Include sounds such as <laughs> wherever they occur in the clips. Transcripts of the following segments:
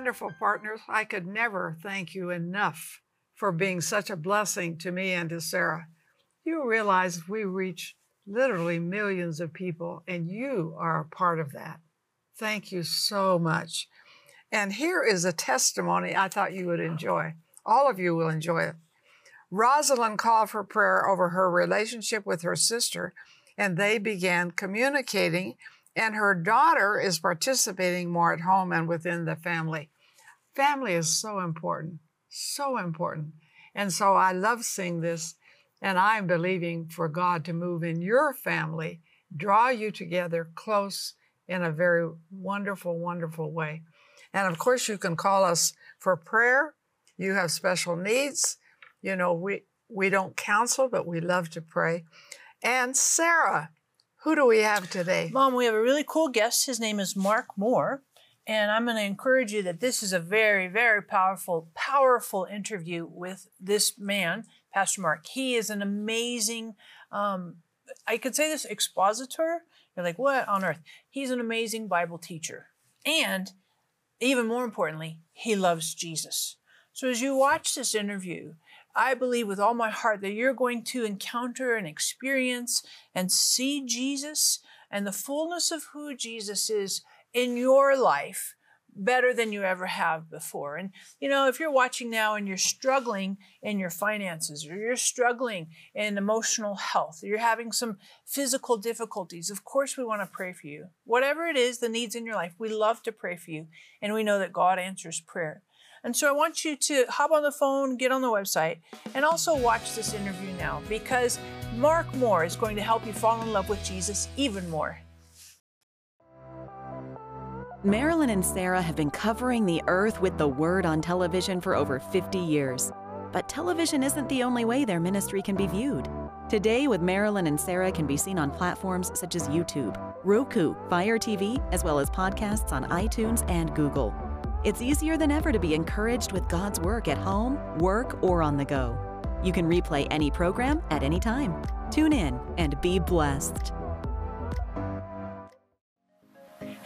wonderful partners, I could never thank you enough for being such a blessing to me and to Sarah. You realize we reach literally millions of people, and you are a part of that. Thank you so much. And here is a testimony I thought you would enjoy. All of you will enjoy it. Rosalind called for prayer over her relationship with her sister, and they began communicating. And her daughter is participating more at home and within the family. Family is so important, so important. And so I love seeing this, and I'm believing for God to move in your family, draw you together close in a very wonderful, wonderful way. And of course, you can call us for prayer. You have special needs. You know, we, we don't counsel, but we love to pray. And Sarah, who do we have today? Mom, we have a really cool guest. His name is Mark Moore. And I'm going to encourage you that this is a very, very powerful, powerful interview with this man, Pastor Mark. He is an amazing, um, I could say this, expositor. You're like, what on earth? He's an amazing Bible teacher. And even more importantly, he loves Jesus. So as you watch this interview, I believe with all my heart that you're going to encounter and experience and see Jesus and the fullness of who Jesus is in your life better than you ever have before. And, you know, if you're watching now and you're struggling in your finances or you're struggling in emotional health, or you're having some physical difficulties, of course we want to pray for you. Whatever it is, the needs in your life, we love to pray for you. And we know that God answers prayer. And so I want you to hop on the phone, get on the website, and also watch this interview now because Mark Moore is going to help you fall in love with Jesus even more. Marilyn and Sarah have been covering the earth with the Word on television for over 50 years. But television isn't the only way their ministry can be viewed. Today with Marilyn and Sarah can be seen on platforms such as YouTube, Roku, Fire TV, as well as podcasts on iTunes and Google. It's easier than ever to be encouraged with God's work at home, work, or on the go. You can replay any program at any time. Tune in and be blessed.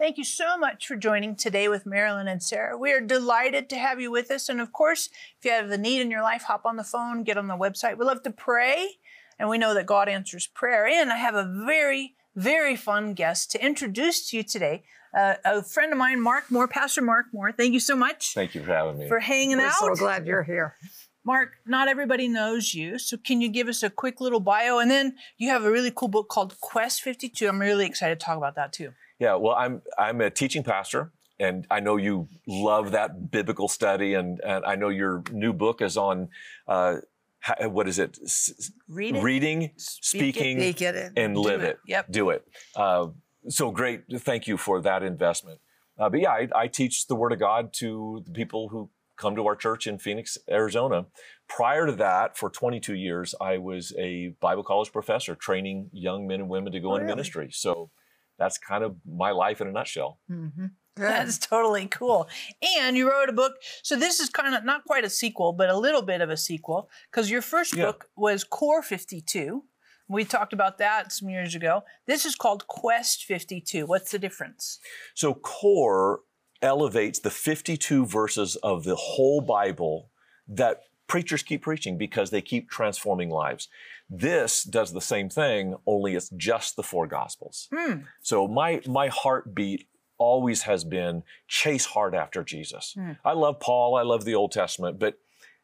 Thank you so much for joining today with Marilyn and Sarah. We are delighted to have you with us. And of course, if you have the need in your life, hop on the phone, get on the website. We love to pray, and we know that God answers prayer. And I have a very, very fun guest to introduce to you today. Uh, a friend of mine, Mark Moore, Pastor Mark Moore. Thank you so much. Thank you for having me. For hanging We're out. so glad you're here. <laughs> Mark, not everybody knows you, so can you give us a quick little bio? And then you have a really cool book called Quest 52. I'm really excited to talk about that too. Yeah, well, I'm I'm a teaching pastor, and I know you love that biblical study, and, and I know your new book is on uh, ha- what is it? S- Read it. Reading, Speak it, speaking, speak it, and do live it. it. Yep. Do it. Uh, so great. Thank you for that investment. Uh, but yeah, I, I teach the Word of God to the people who come to our church in Phoenix, Arizona. Prior to that, for 22 years, I was a Bible college professor training young men and women to go into Really? ministry. So that's kind of my life in a nutshell. Mm-hmm. That's totally cool. And you wrote a book. So this is kind of not quite a sequel, but a little bit of a sequel because your first Yeah. book was Core 52. We talked about that some years ago. This is called Quest 52. What's the difference? So core elevates the 52 verses of the whole Bible that preachers keep preaching because they keep transforming lives. This does the same thing, only it's just the four gospels. Hmm. So my my heartbeat always has been chase hard after Jesus. Hmm. I love Paul, I love the Old Testament, but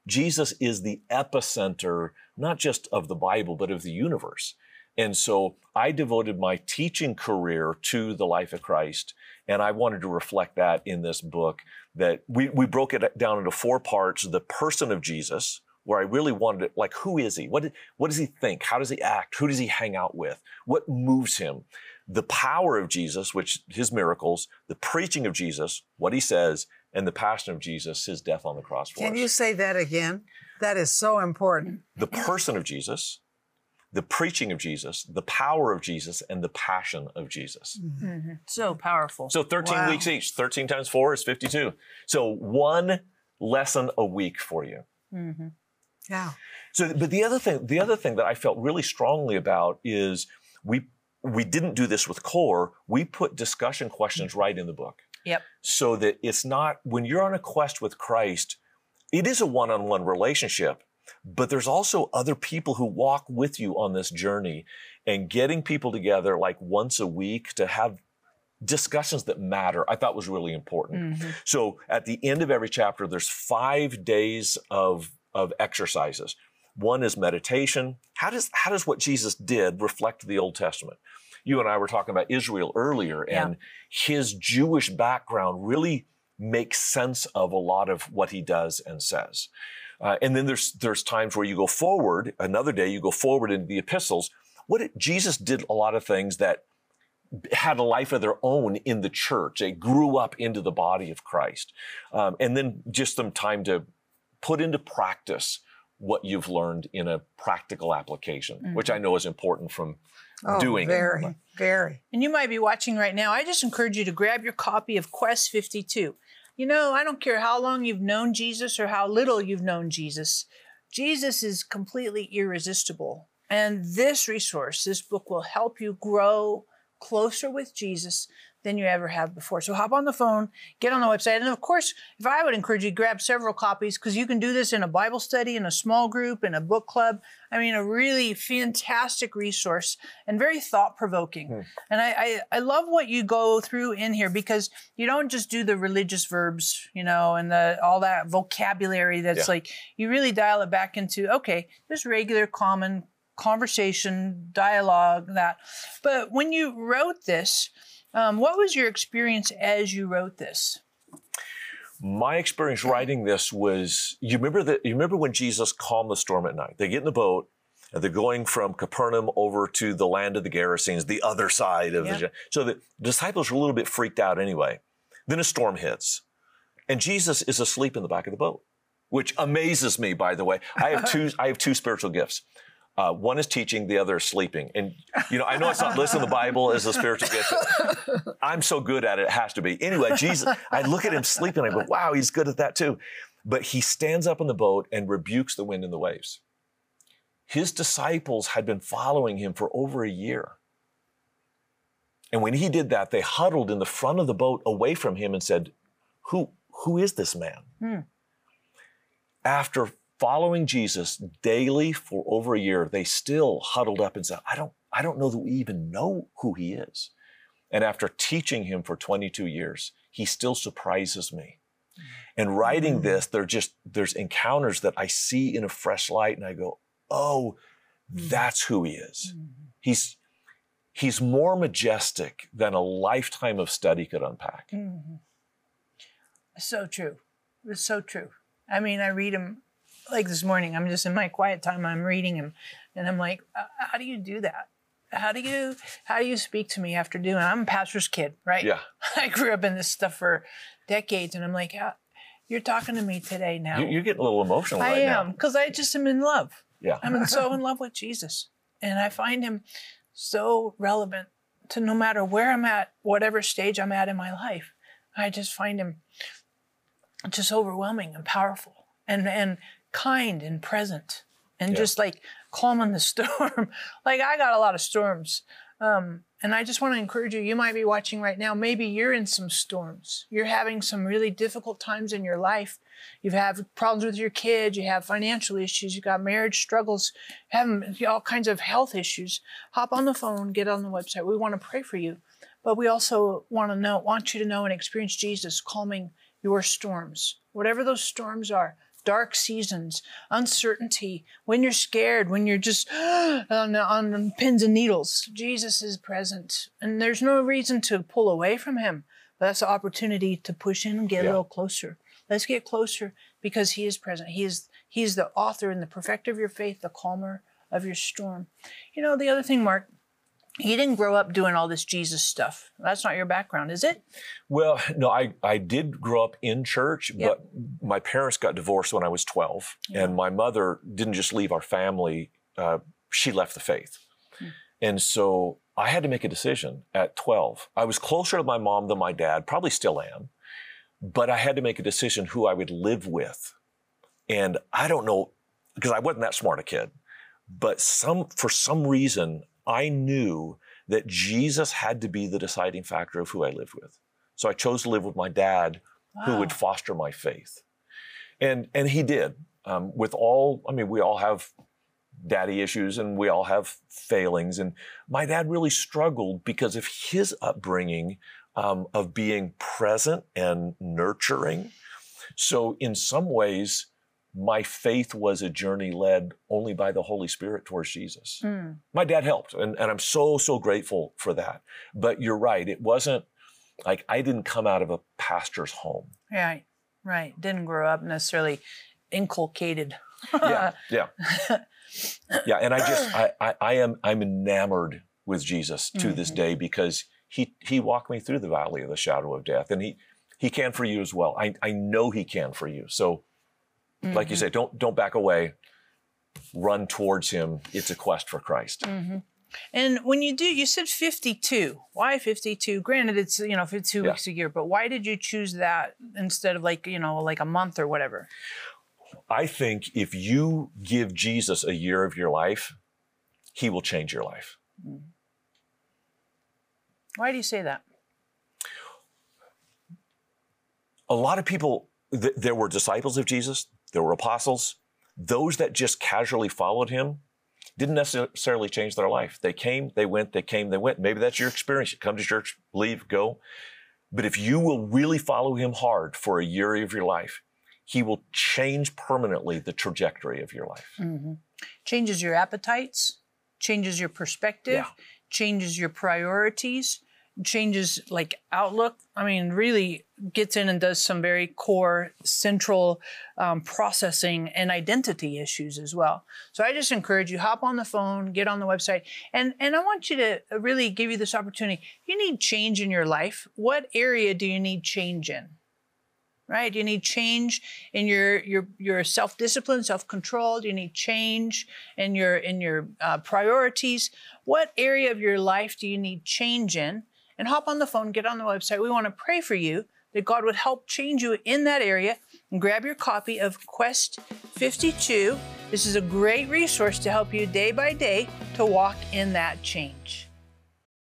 Jesus is the epicenter not just of the Bible but of the universe. And so I devoted my teaching career to the life of Christ. And I wanted to reflect that in this book that we, we broke it down into four parts. The person of Jesus, where I really wanted it, like, who is he? What, did- what does he think? How does he act? Who does he hang out with? What moves him? the power of Jesus, which his miracles, the preaching of Jesus, what he says, and the passion of Jesus, his death on the cross for Can us. you say that again? That is so important. the person of Jesus, the preaching of Jesus, the power of Jesus, and the passion of Jesus. So powerful. So 13 Wow. weeks each. 13 times 4 is 52. So one lesson a week for you. Mhm. Yeah. So, but the other thing, the other thing that I felt really strongly about is we we didn't do this with core. We put discussion questions right in the book. Yep. So that it's not when you're on a quest with Christ, it is a one-on-one relationship, but there's also other people who walk with you on this journey, and getting people together like once a week to have discussions that matter. I thought was really important. Mhm. So at the end of every chapter, there's five days of, of exercises. One is meditation. How does, how does what Jesus did reflect the Old Testament? You and I were talking about Israel earlier, and his Jewish background really makes sense of a lot of what he does and says. Uh, and then there's there's times where you go forward. Another day you go forward into the epistles. What it, Jesus did a lot of things that had a life of their own in the church. They grew up into the body of Christ. Um, and then just some time to put into practice what you've learned in a practical application, which I know is important from Oh, doing it. very, very. And you might be watching right now. I just encourage you to grab your copy of Quest 52. You know, I don't care how long you've known Jesus or how little you've known Jesus, Jesus is completely irresistible. And this resource, this book will help you grow closer with Jesus than you ever have before. So hop on the phone, get on the website. And of course, if I would encourage you, grab several copies because you can do this in a Bible study, in a small group, in a book club. I mean, a really fantastic resource and very thought provoking. Hmm. And I, I, I love what you go through in here because you don't just do the religious verbs, you know, and the all that vocabulary that's Yeah. like you really dial it back into okay, just regular common conversation, dialogue, that. But when you wrote this, um, what was your experience as you wrote this? My experience writing this was you remember that you remember when Jesus calmed the storm at night. They get in the boat and they're going from Capernaum over to the land of the Gerasenes, the other side of Yeah. the so the disciples are a little bit freaked out anyway. Then a storm hits. And Jesus is asleep in the back of the boat, which amazes me, by the way. I have two I have two spiritual gifts. Uh, one is teaching, the other is sleeping. And you know, I know it's not listed in the Bible as a spiritual gift. I'm so good at it, it has to be. Anyway, Jesus, I look at him sleeping, I go, wow, he's good at that too. But he stands up in the boat and rebukes the wind and the waves. His disciples had been following him for over a year. And when he did that, they huddled in the front of the boat away from him and said, Who, who is this man? Hmm. After following Jesus daily for over a year, they still huddled up and said, I don't, I don't know that we even know who he is. And after teaching him for 22 years, he still surprises me. And writing mm. this, there just there's encounters that I see in a fresh light, and I go, "Oh, mm. that's who he is. Mm-hmm. He's he's more majestic than a lifetime of study could unpack." Mhm. So true. It's so true. I mean, I read him like this morning. I'm just in my quiet time. I'm reading him, and I'm like, "Uh, how do you do that? How do you how do you speak to me after doing? I'm a pastor's kid, right? Yeah, <laughs> I grew up in this stuff for decades, and I'm like, "How- you're talking to me today now. you, you're getting a little emotional I right am because I just am in love. Yeah, I'm in- so <laughs> in love with Jesus. And I find him so relevant to no matter where I'm at, whatever stage I'm at in my life. I just find him just overwhelming and powerful and, and kind and present and Yeah. just like calming the <laughs> storm. like I got a lot of storms. Um, and I just want to encourage you, you might be watching right now. Maybe you're in some storms. You're having some really difficult times in your life. You've had problems with your kids, you have financial issues, you got marriage struggles, having all kinds of health issues. Hop on the phone, get on the website. We want to pray for you. But we also want to know, want you to know and experience Jesus calming your storms, whatever those storms are. Dark seasons, uncertainty, when you're scared, when you're just <gasps> on, on pins and needles, Jesus is present. And there's no reason to pull away from him. But that's the opportunity to push in and get Yeah. a little closer. Let's get closer because he is present. He is he is the author and the perfecter of your faith, the calmer of your storm. You know, the other thing, Mark, You didn't grow up doing all this Jesus stuff. That's not your background, is it? Well, no, I, I did grow up in church, Yep. but my parents got divorced when I was 12. Yeah. And my mother didn't just leave our family, uh, she left the faith. Hmm. And so I had to make a decision at 12. I was closer to my mom than my dad, probably still am, but I had to make a decision who I would live with. And I don't know, because I wasn't that smart a kid, but some for some reason I knew that Jesus had to be the deciding factor of who I lived with. So I chose to live with my dad, who would foster my faith, and and he did. Um, with all, I mean, we all have daddy issues and we all have failings, and my dad really struggled because of his upbringing um, of being present and nurturing. So in some ways, my faith was a journey led only by the Holy Spirit towards Jesus Mm. my dad helped and, and i'm so so grateful for that but you're right it wasn't like i didn't come out of a pastor's home Right, right. Didn't grow up necessarily inculcated. yeah yeah <laughs> yeah and i just I, I i am i'm enamored with jesus to this Mhm. day because he he walked me through the valley of the shadow of death and he he can for you as well i i know he can for you so like you Mhm. say don't don't back away run towards him it's a quest for christ Mhm. And when you do, you said 52. Why 52? Granted, it's, you know, 52 Yeah. weeks a year, but why did you choose that instead of like, you know, like a month or whatever? I think if you give Jesus a year of your life, he will change your life. Why do you say that? A lot of people, th- there were disciples of Jesus, there were apostles. Those that just casually followed him didn't necessarily change their life. They came, they went, they came, they went. Maybe that's your experience. You come to church, leave, go. But if you will really follow him hard for a year of your life, he will change permanently the trajectory of your life. hmm Changes your appetites, changes your perspective, Yeah. changes your priorities, changes like outlook. I mean, really gets in and does some very core central um, processing and identity issues as well. So I just encourage you hop on the phone, get on the website, and and I want you to really give you this opportunity. You need change in your life. What area do you need change in? right? You need change in your your your self discipline, self control. You need change in your in your uh, priorities. What area of your life do you need change in? And hop on the phone, get on the website. We want to pray for you that God would help change you in that area. And grab your copy of Quest 52. This is a great resource to help you day by day to walk in that change.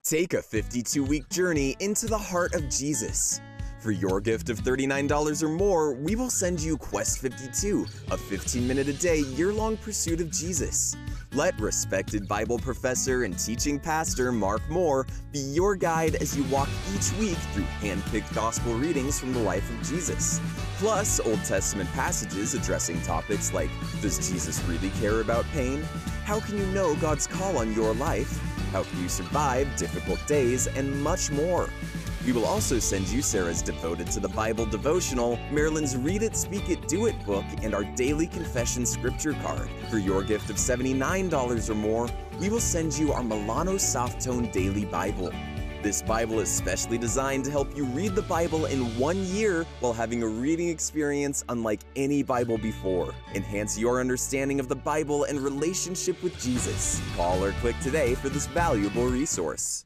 Take a 52 week journey into the heart of Jesus. For your gift of $39 or more, we will send you Quest 52, a 15 minute a day year long pursuit of Jesus. Let respected Bible professor and teaching pastor Mark Moore be your guide as you walk each week through hand picked gospel readings from the life of Jesus. Plus, Old Testament passages addressing topics like Does Jesus really care about pain? How can you know God's call on your life? How can you survive difficult days? And much more. We will also send you Sarah's Devoted to the Bible devotional, Marilyn's Read It, Speak It, Do It book, and our daily confession scripture card. For your gift of $79 or more, we will send you our Milano Softone Daily Bible. This Bible is specially designed to help you read the Bible in one year while having a reading experience unlike any Bible before. Enhance your understanding of the Bible and relationship with Jesus. Call or click today for this valuable resource.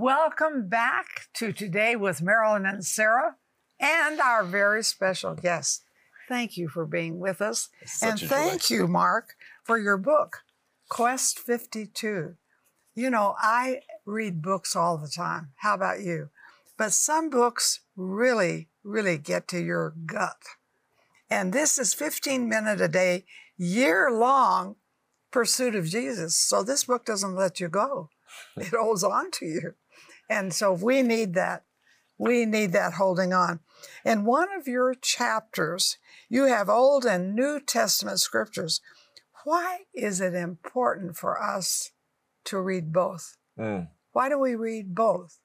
Welcome back to Today with Marilyn and Sarah and our very special guest. Thank you for being with us. And thank you, Mark, for your book, Quest 52. You know, I read books all the time. How about you? But some books really, really get to your gut. And this is 15 minute a day, year long pursuit of Jesus. So this book doesn't let you go. It holds on to you. And so we need that. We need that holding on. In one of your chapters, you have Old and New Testament scriptures. Why is it important for us to read both? Mm, Why do we read both?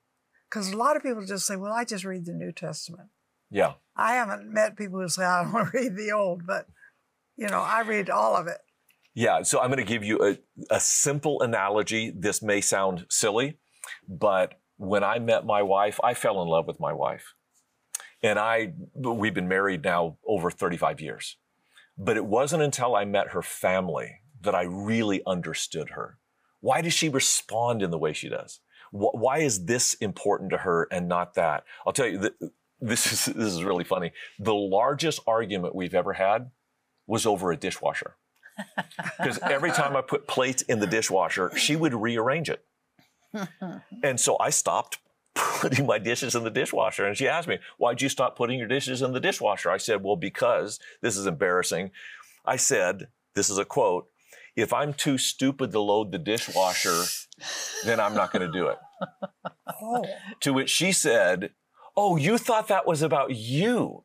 Because a lot of people just say, well, I just read the New Testament. yeah. I haven't met people who say, I don't <laughs> want to read the Old, but, you know, I read all of it. Yeah, so I'm going to give you a, a simple analogy. This may sound silly, but when I met my wife, I fell in love with my wife. And I, we've been married now over 35 years. But it wasn't until I met her family that I really understood her. Why does she respond in the way she does? Why is this important to her and not that? I'll tell you, this is, this is really funny. The largest argument we've ever had was over a dishwasher because every time I put plates in the dishwasher, she would rearrange it. <laughs> and so I stopped <laughs> putting my dishes in the dishwasher. And she asked me, Why'd you stop putting your dishes in the dishwasher? I said, Well, because this is embarrassing. I said, This is a quote if I'm too stupid to load the dishwasher, then I'm not going to do it. Oh, To which she said, Oh, you thought that was about you.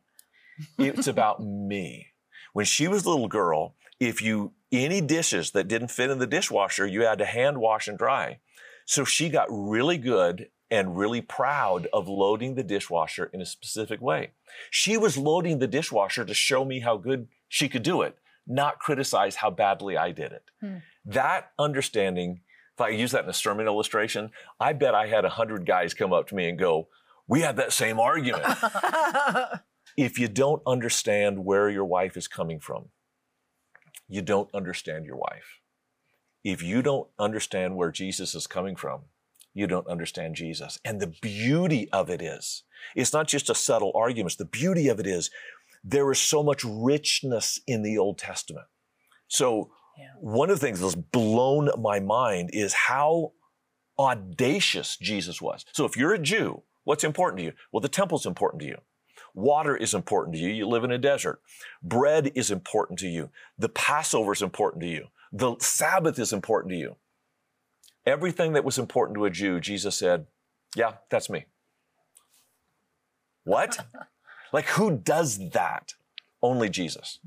It's about me. When she was a little girl, if you, any dishes that didn't fit in the dishwasher, you had to hand wash and dry. So she got really good and really proud of loading the dishwasher in a specific way. She was loading the dishwasher to show me how good she could do it, not criticize how badly I did it. Hmm. That understanding, if I use that in a sermon illustration, I bet I had a hundred guys come up to me and go, we had that same argument. <laughs> if you don't understand where your wife is coming from, you don't understand your wife. If you don't understand where Jesus is coming from, you don't understand Jesus. And the beauty of it is, it's not just a subtle argument. The beauty of it is there is so much richness in the Old Testament. So Yeah. one of the things that's blown my mind is how audacious Jesus was. So if you're a Jew, what's important to you? Well, the temple's important to you. Water is important to you. You live in a desert. Bread is important to you. The Passover is important to you. The Sabbath is important to you. Everything that was important to a Jew, Jesus said, Yeah, that's me. What? <laughs> like, who does that? Only Jesus.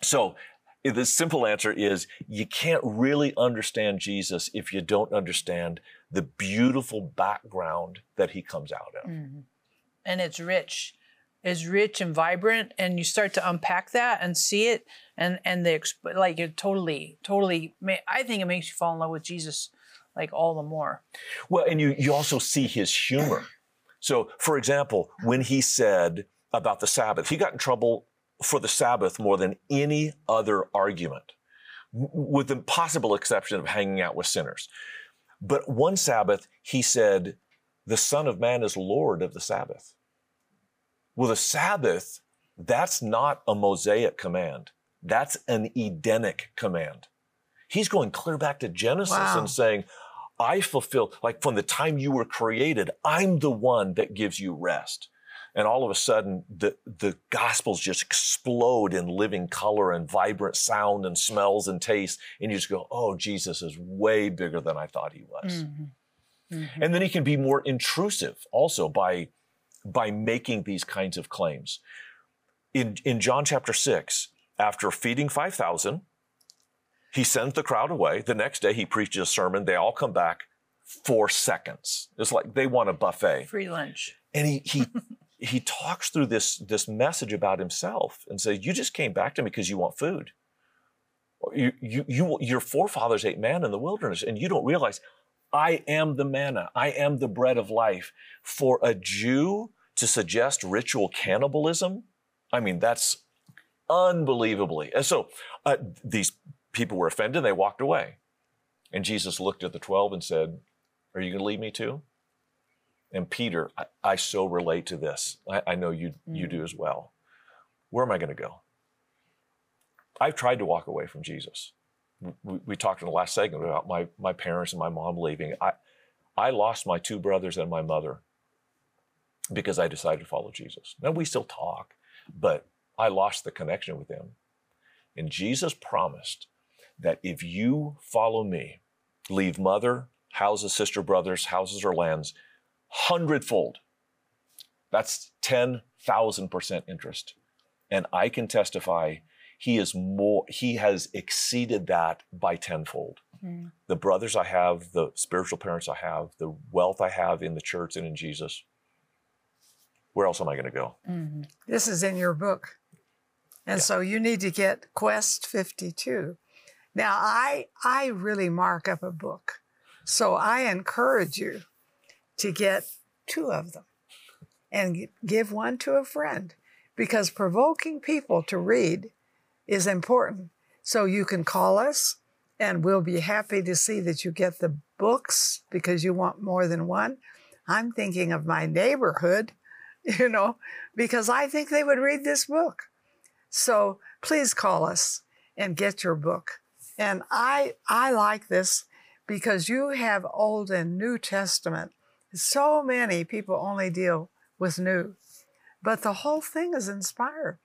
So, the simple answer is you can't really understand Jesus if you don't understand the beautiful background that he comes out of. Mhm. And it's rich. It's rich and vibrant, and you start to unpack that and see it, and and the like it totally, totally. I think it makes you fall in love with Jesus, like all the more. Well, and you, you also see his humor. So, for example, when he said about the Sabbath, he got in trouble for the Sabbath more than any other argument, with the possible exception of hanging out with sinners. But one Sabbath, he said, The Son of Man is Lord of the Sabbath. Well, the Sabbath, that's not a Mosaic command, that's an Edenic command. He's going clear back to Genesis Wow. and saying, I fulfill, like from the time you were created, I'm the one that gives you rest. And all of a sudden, the, the gospels just explode in living color and vibrant sound and smells and taste. And you just go, oh, Jesus is way bigger than I thought he was. Mhm. Mhm. And then he can be more intrusive also by, by making these kinds of claims. In, in John chapter 6, after feeding 5,000, he sends the crowd away. The next day, he preaches a sermon. They all come back four seconds. It's like they want a buffet. Free lunch. And he, he, <laughs> he talks through this, this message about himself and says, You just came back to me because you want food. You, you, you, your forefathers ate man in the wilderness, and you don't realize I am the manna. I am the bread of life. For a Jew to suggest ritual cannibalism, I mean, that's unbelievably. And so uh, these people were offended. They walked away. And Jesus looked at the 12 and said, Are you going to leave me too? And Peter, I, I so relate to this. I, I know you you do as well. Where am I going to go? I've tried to walk away from Jesus. We, we talked in the last segment about my my parents and my mom leaving. I I lost my two brothers and my mother because I decided to follow Jesus. Now we still talk, but I lost the connection with them. And Jesus promised that if you follow me, leave mother, houses, sister, brothers, houses, or lands, hundredfold. That's 10,000% interest. And I can testify he is more, he has exceeded that by tenfold. Mm. The brothers I have, the spiritual parents I have, the wealth I have in the church and in Jesus, where else am I going to go? Mhm. This is in your book. And Yeah. so you need to get Quest 52. Now I I really mark up a book. So I encourage you to get two of them and give one to a friend because provoking people to read is important. So you can call us and we'll be happy to see that you get the books because you want more than one. I'm thinking of my neighborhood, <laughs> you know, because I think they would read this book. So please call us and get your book. And I I like this because you have Old and New Testament. So many people only deal with New, but the whole thing is inspired.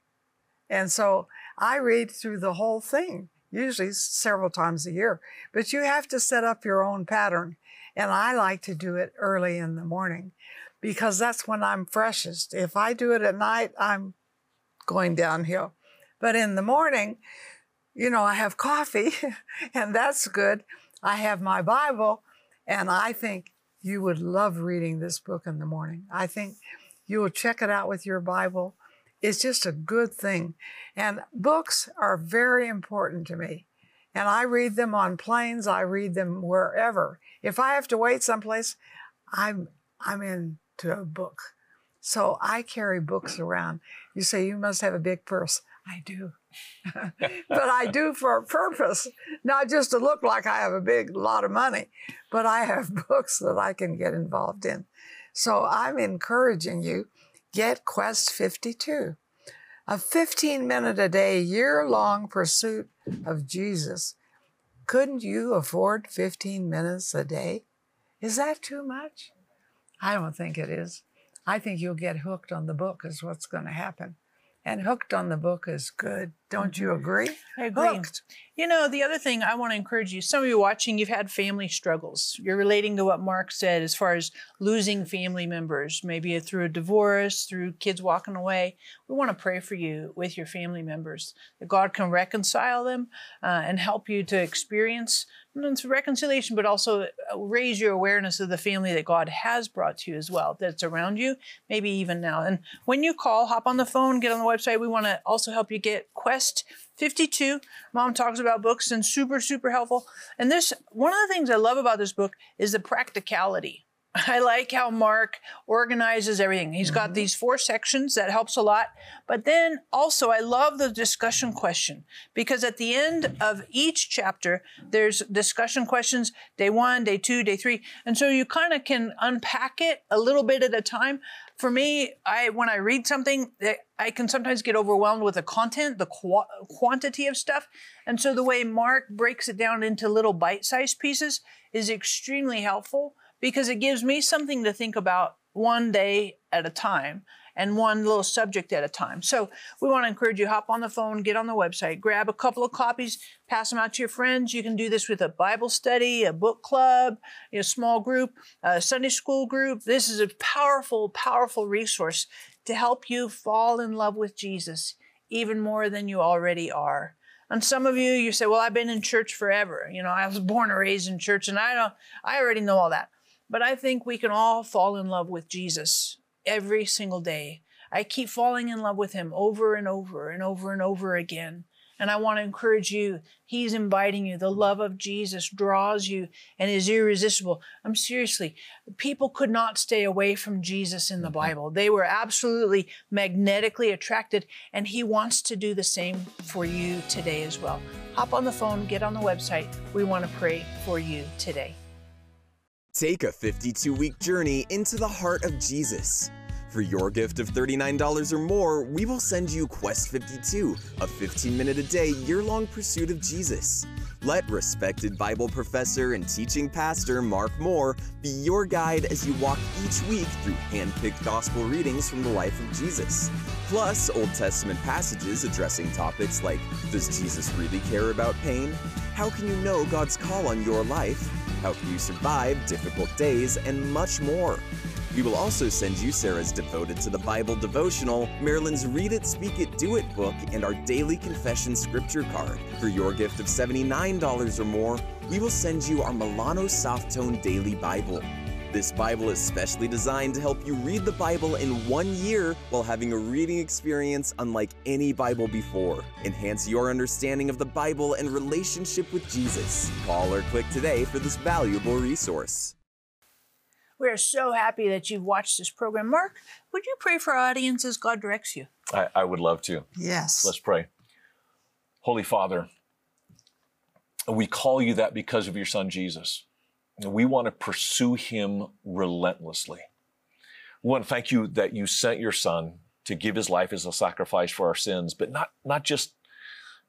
And so I read through the whole thing, usually several times a year, but you have to set up your own pattern. And I like to do it early in the morning because that's when I'm freshest. If I do it at night, I'm going downhill. But in the morning, you know, I have coffee <laughs> and that's good. I have my Bible and I think you would love reading this book in the morning. I think you will check it out with your Bible. It's just a good thing. And books are very important to me. And I read them on planes, I read them wherever. If I have to wait someplace, I'm I'm into a book. So I carry books around. You say you must have a big purse. I do. <laughs> but I do for a purpose, not just to look like I have a big lot of money, but I have <laughs> books that I can get involved in. So I'm encouraging you get Quest 52, a 15 minute a day, year long pursuit of Jesus. Couldn't you afford 15 minutes a day? Is that too much? I don't think it is. I think you'll get hooked on the book, is what's going to happen. And hooked on the book is good. Don't you agree? I agree. Hooked. You know, the other thing I want to encourage you some of you watching, you've had family struggles. You're relating to what Mark said as far as losing family members, maybe through a divorce, through kids walking away. We want to pray for you with your family members that God can reconcile them uh, and help you to experience reconciliation, but also uh, raise your awareness of the family that God has brought to you as well, that's around you, maybe even now. And when you call, hop on the phone, get on the website. We want to also help you get Quest 52. Mom talks about books and super, super helpful. And this, one of the things I love about this book is the practicality. <laughs> I like how Mark organizes everything. He's got mm-hmm. these four sections that helps a lot. But then also, I love the discussion question because at the end of each chapter, there's discussion questions day one, day two, day three. And so you kind of can unpack it a little bit at a time. For me, I when I read something, eh, I can sometimes get overwhelmed with the content, the qu- quantity of stuff. And so the way Mark breaks it down into little bite-sized pieces is extremely helpful because it gives me something to think about one day at a time and one little subject at a time. So we want to encourage you hop on the phone, get on the website, grab a couple of copies, pass them out to your friends. You can do this with a Bible study, a book club, a small group, a Sunday school group. This is a powerful, powerful resource to help you fall in love with Jesus even more than you already are. And some of you, you say, well, I've been in church forever. You know, I was born and raised in church and I don't, I already know all that. But I think we can all fall in love with Jesus every single day. I keep falling in love with him over and over and over and over again. And I want to encourage you. He's inviting you. The love of Jesus draws you and is irresistible. I'm seriously, people could not stay away from Jesus in the mm-hmm. Bible. They were absolutely magnetically attracted, and he wants to do the same for you today as well. Hop on the phone, get on the website. We want to pray for you today. Take a 52 week journey into the heart of Jesus. For your gift of $39 or more, we will send you Quest 52, a 15 minute a day year long pursuit of Jesus. Let respected Bible professor and teaching pastor Mark Moore be your guide as you walk each week through hand picked gospel readings from the life of Jesus. Plus, Old Testament passages addressing topics like Does Jesus really care about pain? How can you know God's call on your life? Can you survive difficult days? And much more. We will also send you Sarah's Devoted to the Bible devotional, Marilyn's Read It, Speak It, Do It book, and our daily confession scripture card. For your gift of $79 or more, we will send you our Milano Softone Daily Bible. This Bible is specially designed to help you read the Bible in one year while having a reading experience unlike any Bible before. Enhance your understanding of the Bible and relationship with Jesus. Call or click today for this valuable resource. We are so happy that you've watched this program. Mark, would you pray for our audience as God directs you? I, I would love to. Yes. Let's pray. Holy Father, we call you that because of your son Jesus. We want to pursue him relentlessly. We want to thank you that you sent your son to give his life as a sacrifice for our sins, but not, not just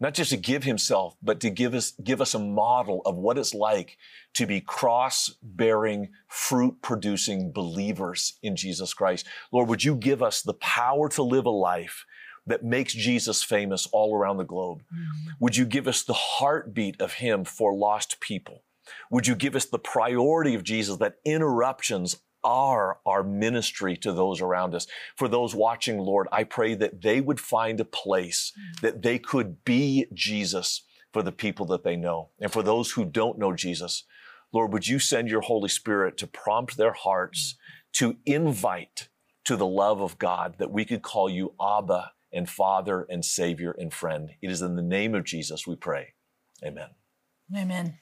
not just to give himself, but to give us, give us a model of what it's like to be cross bearing, fruit producing believers in Jesus Christ. Lord, would you give us the power to live a life that makes Jesus famous all around the globe? Mm-hmm. Would you give us the heartbeat of him for lost people? Would you give us the priority of Jesus that interruptions are our ministry to those around us. For those watching, Lord, I pray that they would find a place mm. that they could be Jesus for the people that they know. And for those who don't know Jesus, Lord, would you send your Holy Spirit to prompt their hearts to invite to the love of God that we could call you Abba and Father and Savior and friend. It is in the name of Jesus we pray. Amen. Amen.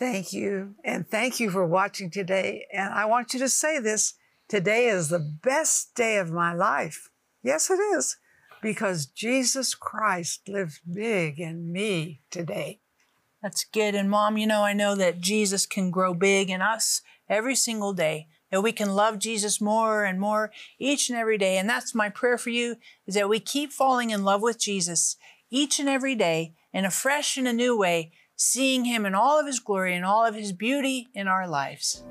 Thank you. And thank you for watching today. And I want you to say this today is the best day of my life. Yes, it is, because Jesus Christ lives big in me today. That's good. And mom, you know, I know that Jesus can grow big in us every single day, that we can love Jesus more and more each and every day. And that's my prayer for you is that we keep falling in love with Jesus each and every day in a fresh and a new way seeing Him in all of His glory and all of His beauty in our lives.